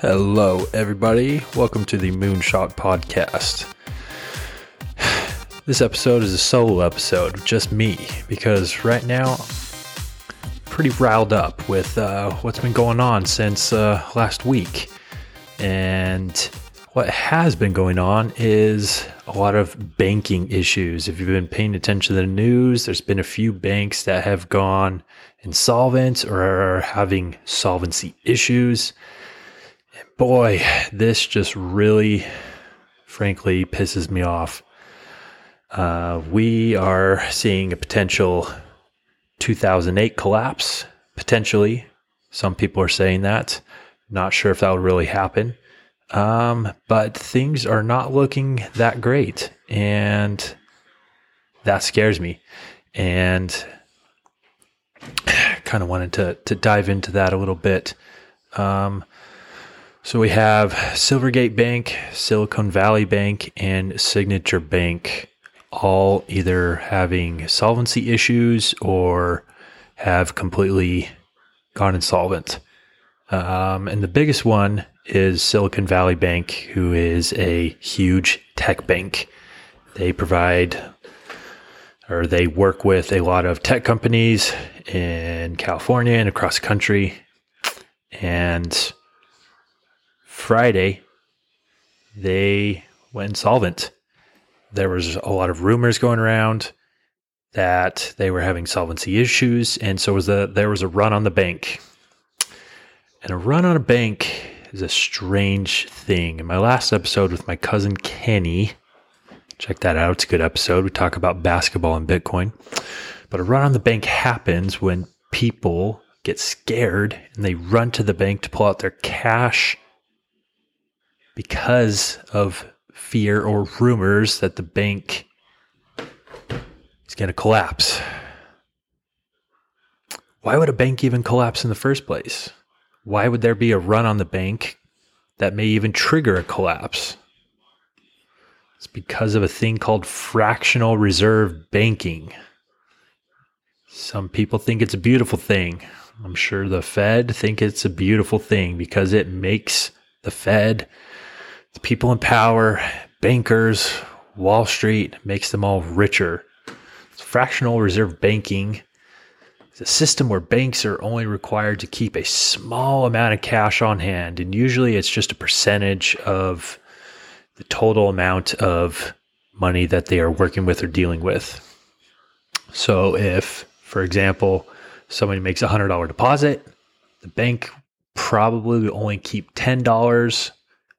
Hello, everybody. Welcome to the Moonshot Podcast. This episode is a solo episode, just me, because right now I'm pretty riled up with uh, what's been going on since uh, last week. And what has been going on is a lot of banking issues. If you've been paying attention to the news, there's been a few banks that have gone insolvent or are having solvency issues. Boy, this just really, frankly, pisses me off. Uh, we are seeing a potential 2008 collapse, potentially. Some people are saying that. Not sure if that will really happen. Um, but things are not looking that great. And that scares me. And kind of wanted to, to dive into that a little bit. Um, so we have Silvergate Bank, Silicon Valley Bank, and Signature Bank all either having solvency issues or have completely gone insolvent. Um, and the biggest one is Silicon Valley Bank, who is a huge tech bank. They provide or they work with a lot of tech companies in California and across the country. And Friday, they went insolvent there was a lot of rumors going around that they were having solvency issues, and so was a, there was a run on the bank. And a run on a bank is a strange thing. In my last episode with my cousin Kenny, check that out. It's a good episode. We talk about basketball and Bitcoin. But a run on the bank happens when people get scared and they run to the bank to pull out their cash because of fear or rumors that the bank is going to collapse. Why would a bank even collapse in the first place? Why would there be a run on the bank that may even trigger a collapse? It's because of a thing called fractional reserve banking. Some people think it's a beautiful thing. I'm sure the Fed think it's a beautiful thing because it makes the Fed people in power, bankers, Wall Street makes them all richer. It's fractional reserve banking is a system where banks are only required to keep a small amount of cash on hand, and usually it's just a percentage of the total amount of money that they are working with or dealing with. So, if, for example, somebody makes a $100 deposit, the bank probably will only keep $10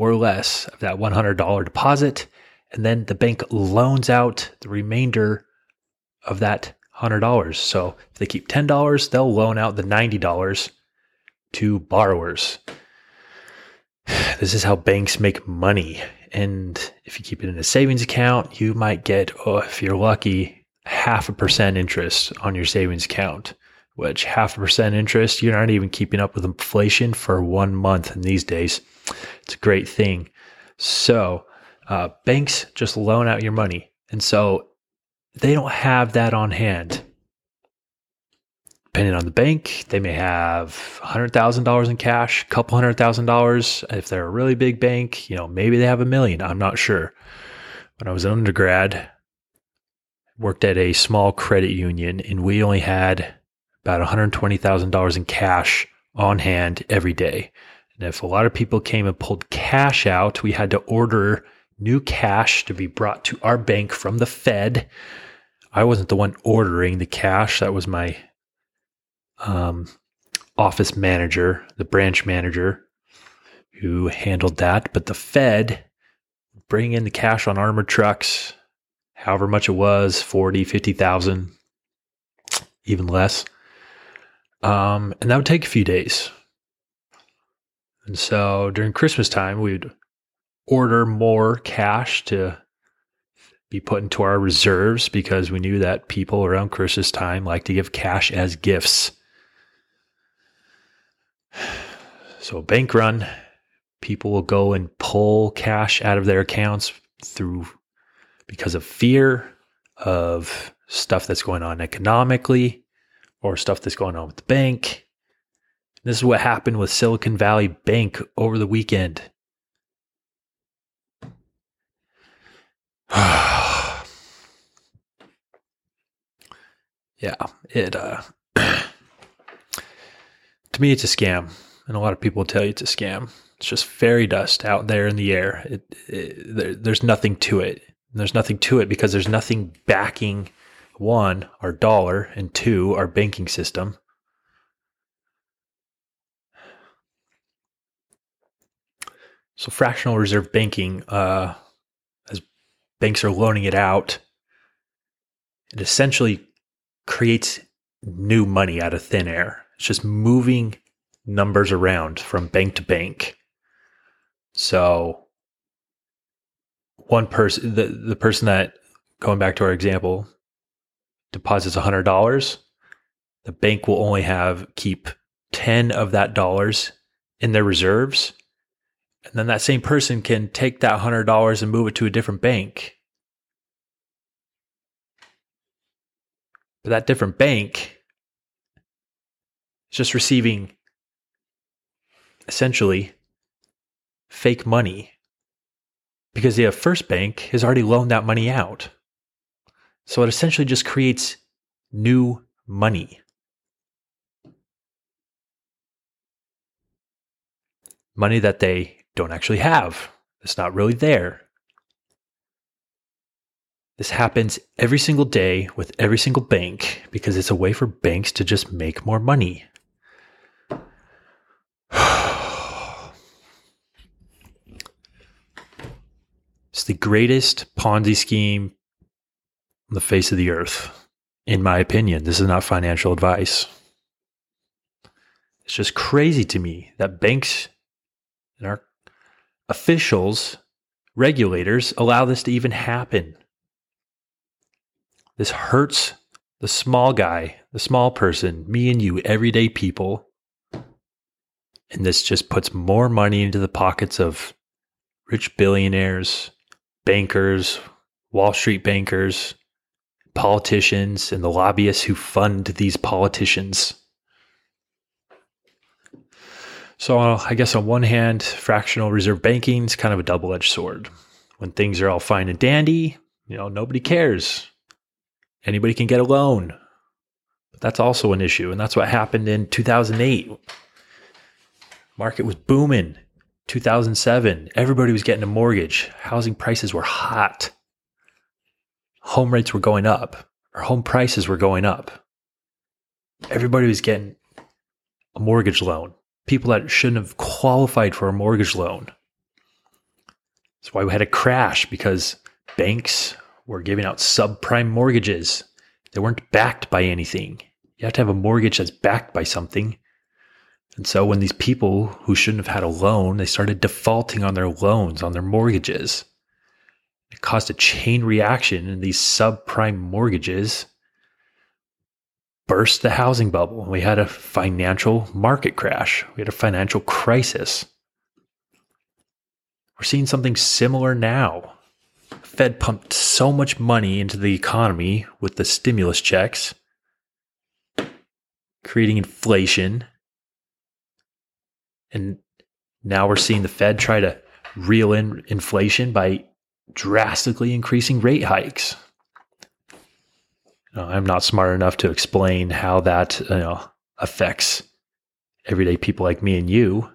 or less of that $100 deposit. And then the bank loans out the remainder of that $100. So if they keep $10, they'll loan out the $90 to borrowers. This is how banks make money. And if you keep it in a savings account, you might get, oh, if you're lucky, half a percent interest on your savings account, which half a percent interest, you're not even keeping up with inflation for one month in these days. It's a great thing. So, uh, banks just loan out your money. And so they don't have that on hand. Depending on the bank, they may have $100,000 in cash, a couple hundred thousand dollars. If they're a really big bank, you know, maybe they have a million. I'm not sure. When I was an undergrad, worked at a small credit union and we only had about $120,000 in cash on hand every day. And if a lot of people came and pulled cash out, we had to order new cash to be brought to our bank from the Fed. I wasn't the one ordering the cash. That was my um, office manager, the branch manager who handled that. But the Fed bring in the cash on armored trucks, however much it was, 40, 50,000, even less. Um, and that would take a few days. And so during Christmas time, we'd order more cash to be put into our reserves because we knew that people around Christmas time like to give cash as gifts. So, bank run, people will go and pull cash out of their accounts through because of fear of stuff that's going on economically or stuff that's going on with the bank This is what happened with Silicon Valley Bank over the weekend. yeah, it uh to me it's a scam and a lot of people tell you it's a scam. It's just fairy dust out there in the air. It, it, there, there's nothing to it. There's nothing to it because there's nothing backing one, our dollar, and two, our banking system. So fractional reserve banking, uh, as banks are loaning it out, it essentially creates new money out of thin air. It's just moving numbers around from bank to bank. So one person the, the person that going back to our example deposits $100 the bank will only have keep 10 of that dollars in their reserves and then that same person can take that $100 and move it to a different bank but that different bank is just receiving essentially fake money because the first bank has already loaned that money out. So it essentially just creates new money. Money that they don't actually have. It's not really there. This happens every single day with every single bank because it's a way for banks to just make more money. It's the greatest Ponzi scheme the face of the earth, in my opinion. This is not financial advice. It's just crazy to me that banks and our officials, regulators, allow this to even happen. This hurts the small guy, the small person, me and you, everyday people. And this just puts more money into the pockets of rich billionaires, bankers, Wall Street bankers, politicians, and the lobbyists who fund these politicians. So, I guess on one hand, fractional reserve banking is kind of a double edged sword. When things are all fine and dandy, you know, nobody cares. Anybody can get a loan. But that's also an issue. And that's what happened in 2008. Market was booming. 2007, everybody was getting a mortgage. Housing prices were hot. Home rates were going up, or home prices were going up. Everybody was getting a mortgage loan. People that shouldn't have qualified for a mortgage loan. That's why we had a crash because banks were giving out subprime mortgages. They weren't backed by anything. You have to have a mortgage that's backed by something and so when these people who shouldn't have had a loan, they started defaulting on their loans, on their mortgages. It caused a chain reaction and these subprime mortgages burst the housing bubble. We had a financial market crash. We had a financial crisis. We're seeing something similar now. Fed pumped so much money into the economy with the stimulus checks, creating inflation, and now we're seeing the Fed try to reel in inflation by drastically increasing rate hikes. You I'm not smart enough to explain how that you know, affects everyday people like me and you.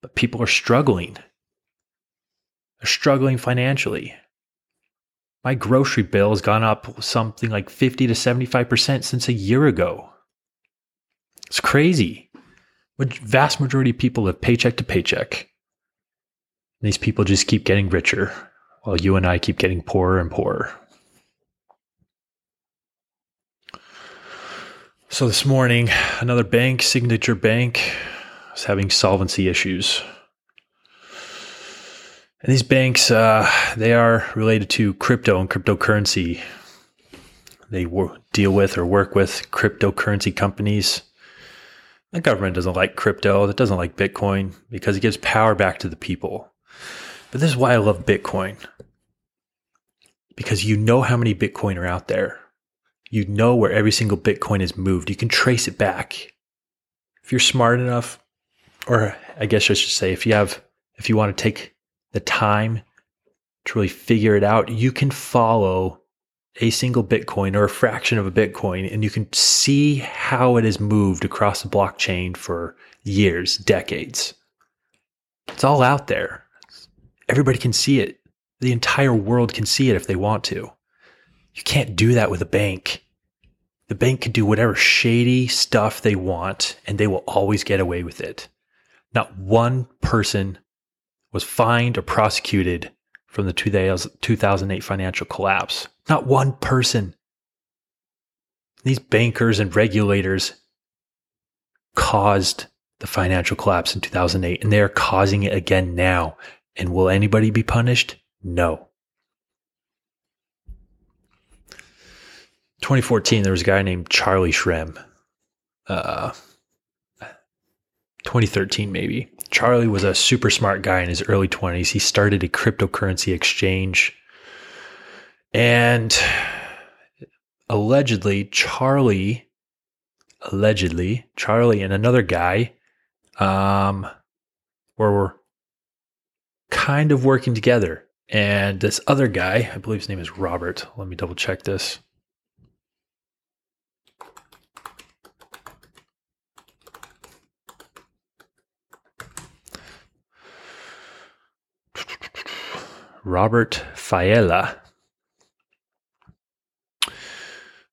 But people are struggling. They're struggling financially. My grocery bill has gone up something like 50 to 75% since a year ago. It's crazy The vast majority of people live paycheck to paycheck. These people just keep getting richer while you and I keep getting poorer and poorer. So this morning, another bank, Signature Bank, was having solvency issues. And these banks, uh, they are related to crypto and cryptocurrency. They deal with or work with cryptocurrency companies the government doesn't like crypto, it doesn't like Bitcoin because it gives power back to the people. But this is why I love Bitcoin. Because you know how many Bitcoin are out there. You know where every single Bitcoin is moved. You can trace it back. if you're smart enough, or I guess I should say, if you have, if you want to take the time to really figure it out, you can follow a single Bitcoin or a fraction of a Bitcoin, and you can see how it has moved across the blockchain for years, decades. It's all out there. Everybody can see it. The entire world can see it if they want to. You can't do that with a bank. The bank can do whatever shady stuff they want, and they will always get away with it. Not one person was fined or prosecuted from the 2008 financial collapse. Not one person. These bankers and regulators caused the financial collapse in 2008, and they are causing it again now. And will anybody be punished? No. 2014, there was a guy named Charlie Shrem. Uh, 2013, maybe. Charlie was a super smart guy in his early 20s. He started a cryptocurrency exchange. And allegedly, Charlie, allegedly, Charlie and another guy um, were kind of working together. And this other guy, I believe his name is Robert. Let me double check this. Robert Faiella.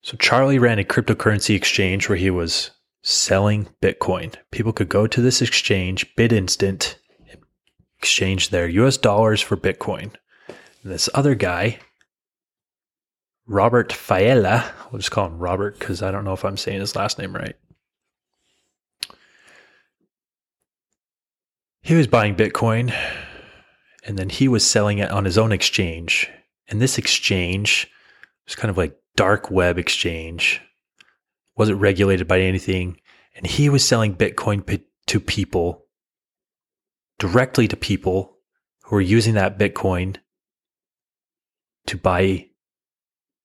So Charlie ran a cryptocurrency exchange where he was selling Bitcoin. People could go to this exchange, BitInstant, exchange their US dollars for Bitcoin. And this other guy, Robert Faiella, we'll just call him Robert because I don't know if I'm saying his last name right. He was buying Bitcoin and then he was selling it on his own exchange. And this exchange was kind of like dark web exchange, wasn't regulated by anything. And he was selling Bitcoin to people, directly to people who are using that Bitcoin to buy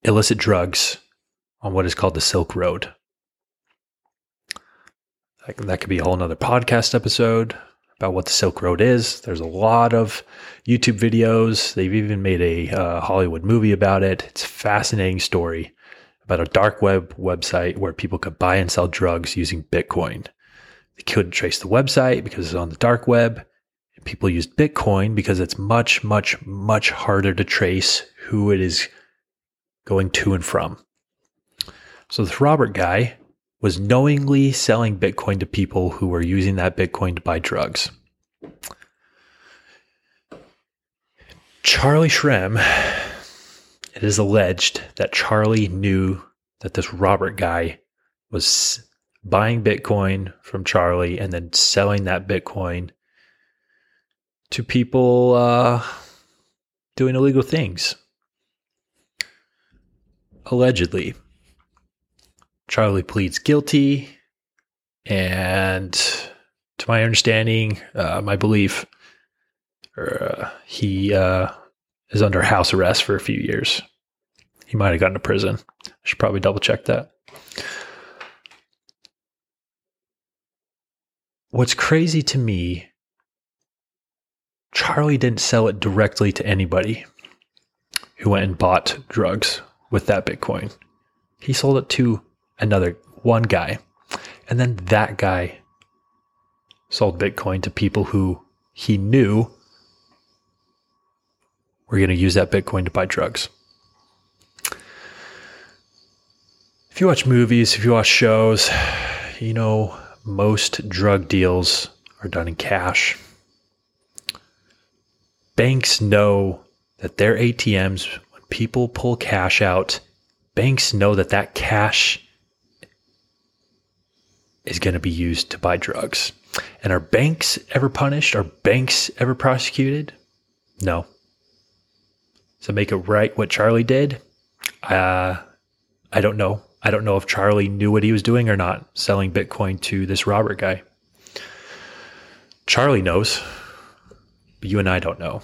illicit drugs on what is called the Silk Road. That, could be a whole nother podcast episode about what the Silk Road is. There's a lot of YouTube videos. They've even made a uh, Hollywood movie about it. It's a fascinating story about a dark web website where people could buy and sell drugs using Bitcoin. They couldn't trace the website because it's on the dark web. People used Bitcoin because it's much, much, much harder to trace who it is going to and from. So this Robert guy was knowingly selling Bitcoin to people who were using that Bitcoin to buy drugs. Charlie Shrem, it is alleged that Charlie knew that this Robert guy was buying Bitcoin from Charlie and then selling that Bitcoin to people uh, doing illegal things. Allegedly. Charlie pleads guilty, and to my understanding, uh, my belief, uh, he uh, is under house arrest for a few years. He might have gotten to prison. I should probably double check that. What's crazy to me, Charlie didn't sell it directly to anybody who went and bought drugs with that Bitcoin. He sold it to another one guy. And then that guy sold Bitcoin to people who he knew were going to use that Bitcoin to buy drugs. If you watch movies, if you watch shows, you know most drug deals are done in cash. Banks know that their ATMs, when people pull cash out, banks know that that cash is going to be used to buy drugs. And are banks ever punished? Are banks ever prosecuted? No. So make it right what Charlie did? Uh, I don't know. I don't know if Charlie knew what he was doing or not, selling Bitcoin to this Robert guy. Charlie knows, but you and I don't know.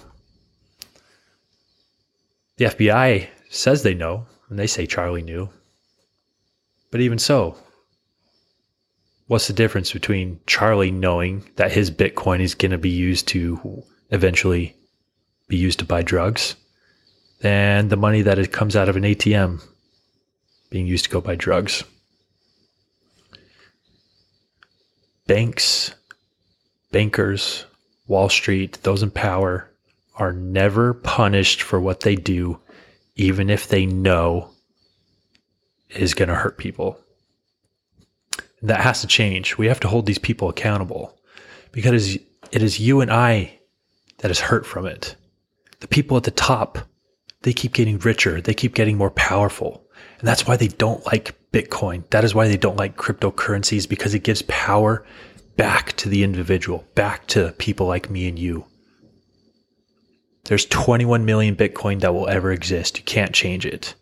The FBI says they know, and they say Charlie knew. But even so, What's the difference between Charlie knowing that his Bitcoin is going to be used to eventually be used to buy drugs and the money that it comes out of an ATM being used to go buy drugs? Banks, bankers, Wall Street, those in power are never punished for what they do, even if they know is going to hurt people. That has to change. We have to hold these people accountable because it is you and I that is hurt from it. The people at the top, they keep getting richer, they keep getting more powerful. And that's why they don't like Bitcoin. That is why they don't like cryptocurrencies because it gives power back to the individual, back to people like me and you. There's 21 million Bitcoin that will ever exist. You can't change it.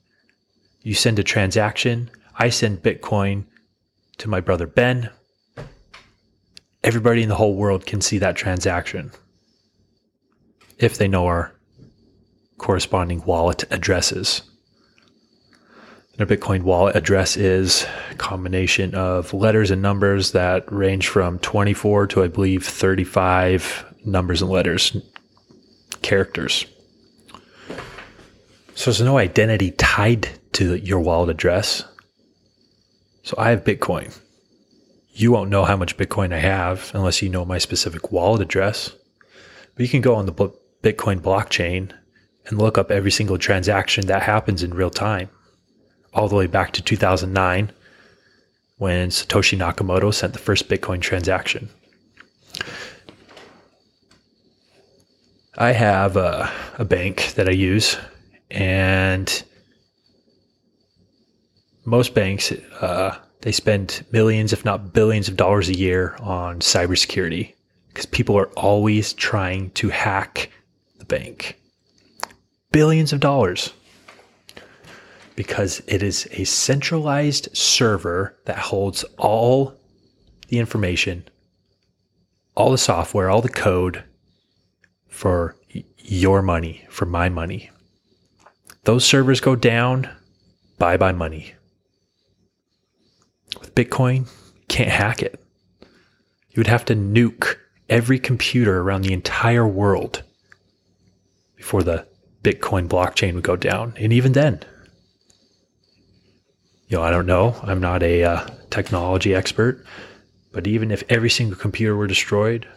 You send a transaction, I send Bitcoin to my brother Ben. Everybody in the whole world can see that transaction if they know our corresponding wallet addresses. A Bitcoin wallet address is a combination of letters and numbers that range from 24 to I believe 35 numbers and letters, characters. So there's no identity tied to your wallet address. So I have Bitcoin. You won't know how much Bitcoin I have unless you know my specific wallet address. But you can go on the Bitcoin blockchain and look up every single transaction that happens in real time, all the way back to 2009 when Satoshi Nakamoto sent the first Bitcoin transaction. I have a, a bank that I use, and most banks uh, they spend millions, if not billions, of dollars a year on cybersecurity because people are always trying to hack the bank. Billions of dollars because it is a centralized server that holds all the information, all the software, all the code for your money, for my money. Those servers go down, bye bye money. With Bitcoin, you can't hack it. You would have to nuke every computer around the entire world before the Bitcoin blockchain would go down. And even then, you know, I don't know. I'm not a uh, technology expert, but even if every single computer were destroyed,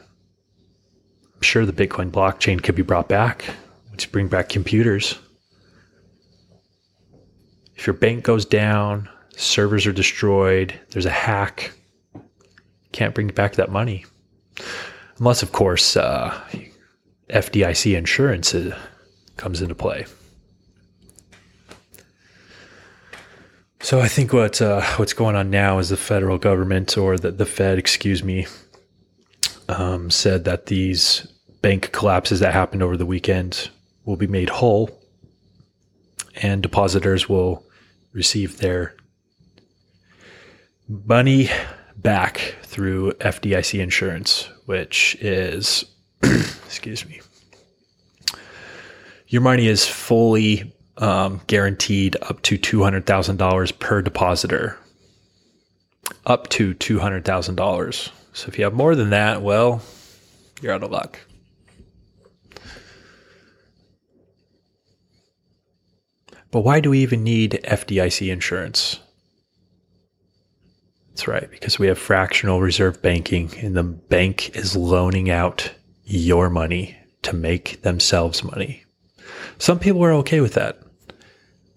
I'm sure the Bitcoin blockchain could be brought back. Let's bring back computers. If your bank goes down, servers are destroyed, there's a hack, can't bring back that money. Unless, of course, uh, FDIC insurance uh, comes into play. So I think what uh, what's going on now is the federal government or the, the Fed, excuse me, um, said that these bank collapses that happened over the weekend will be made whole, and depositors will receive their money back through FDIC insurance, which is, excuse me, your money is fully um, guaranteed up to $200,000 per depositor. Up to $200,000. So if you have more than that, well, you're out of luck. But why do we even need FDIC insurance? That's right, because we have fractional reserve banking, and the bank is loaning out your money to make themselves money. Some people are okay with that.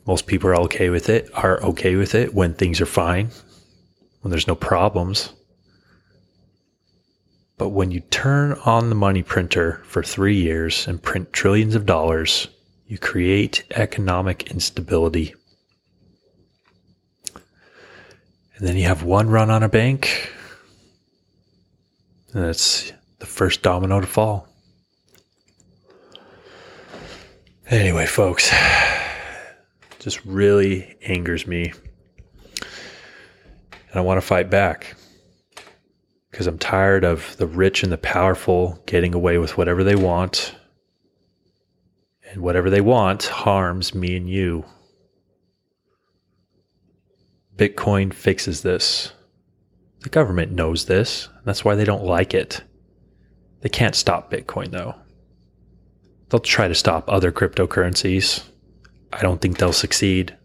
Most people are okay with it, are okay with it when things are fine, when there's no problems. But when you turn on the money printer for three years and print trillions of dollars, you create economic instability. And then you have one run on a bank, and it's the first domino to fall. Anyway, folks, just really angers me. And I want to fight back because I'm tired of the rich and the powerful getting away with whatever they want and whatever they want harms me and you. Bitcoin fixes this. The government knows this. That's why they don't like it. They can't stop Bitcoin, though. They'll try to stop other cryptocurrencies. I don't think they'll succeed.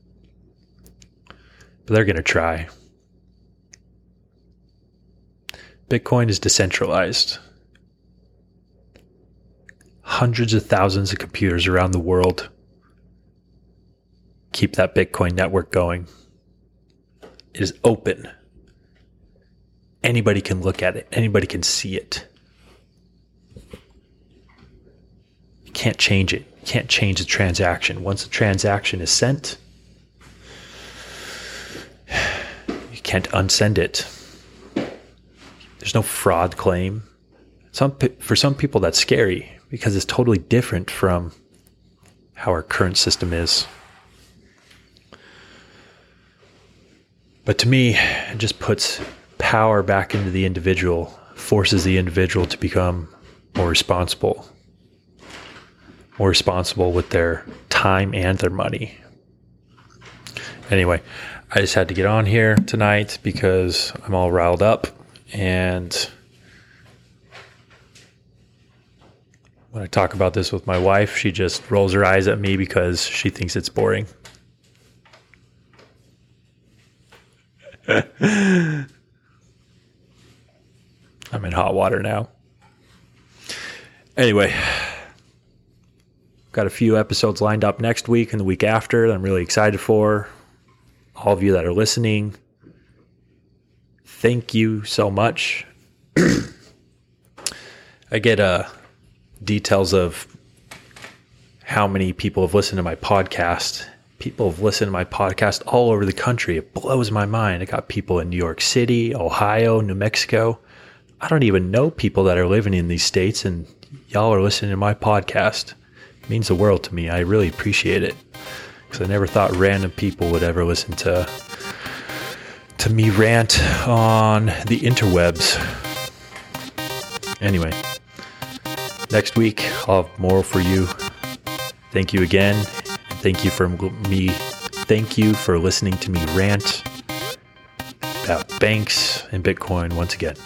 But they're going to try. Bitcoin is decentralized. Hundreds of thousands of computers around the world keep that Bitcoin network going. It is open. Anybody can look at it, anybody can see it. Can't change it. You can't change the transaction. Once the transaction is sent, you can't unsend it. There's no fraud claim. Some for some people that's scary because it's totally different from how our current system is. But to me, it just puts power back into the individual, forces the individual to become more responsible, more responsible with their time and their money. Anyway, I just had to get on here tonight because I'm all riled up and when I talk about this with my wife, she just rolls her eyes at me because she thinks it's boring. I'm in hot water now. Anyway, got a few episodes lined up next week and the week after that I'm really excited for. All of you that are listening, thank you so much. I get uh, details of how many people have listened to my podcast people have listened to my podcast all over the country. It blows my mind. I got people in New York City, Ohio, New Mexico. I don't even know people that are living in these states, and y'all are listening to my podcast. Means the world to me. I really appreciate it because I never thought random people would ever listen to to me rant on the interwebs. Anyway, next week I'll have more for you. Thank you again Thank you for me. Thank you for listening to me rant about banks and Bitcoin once again.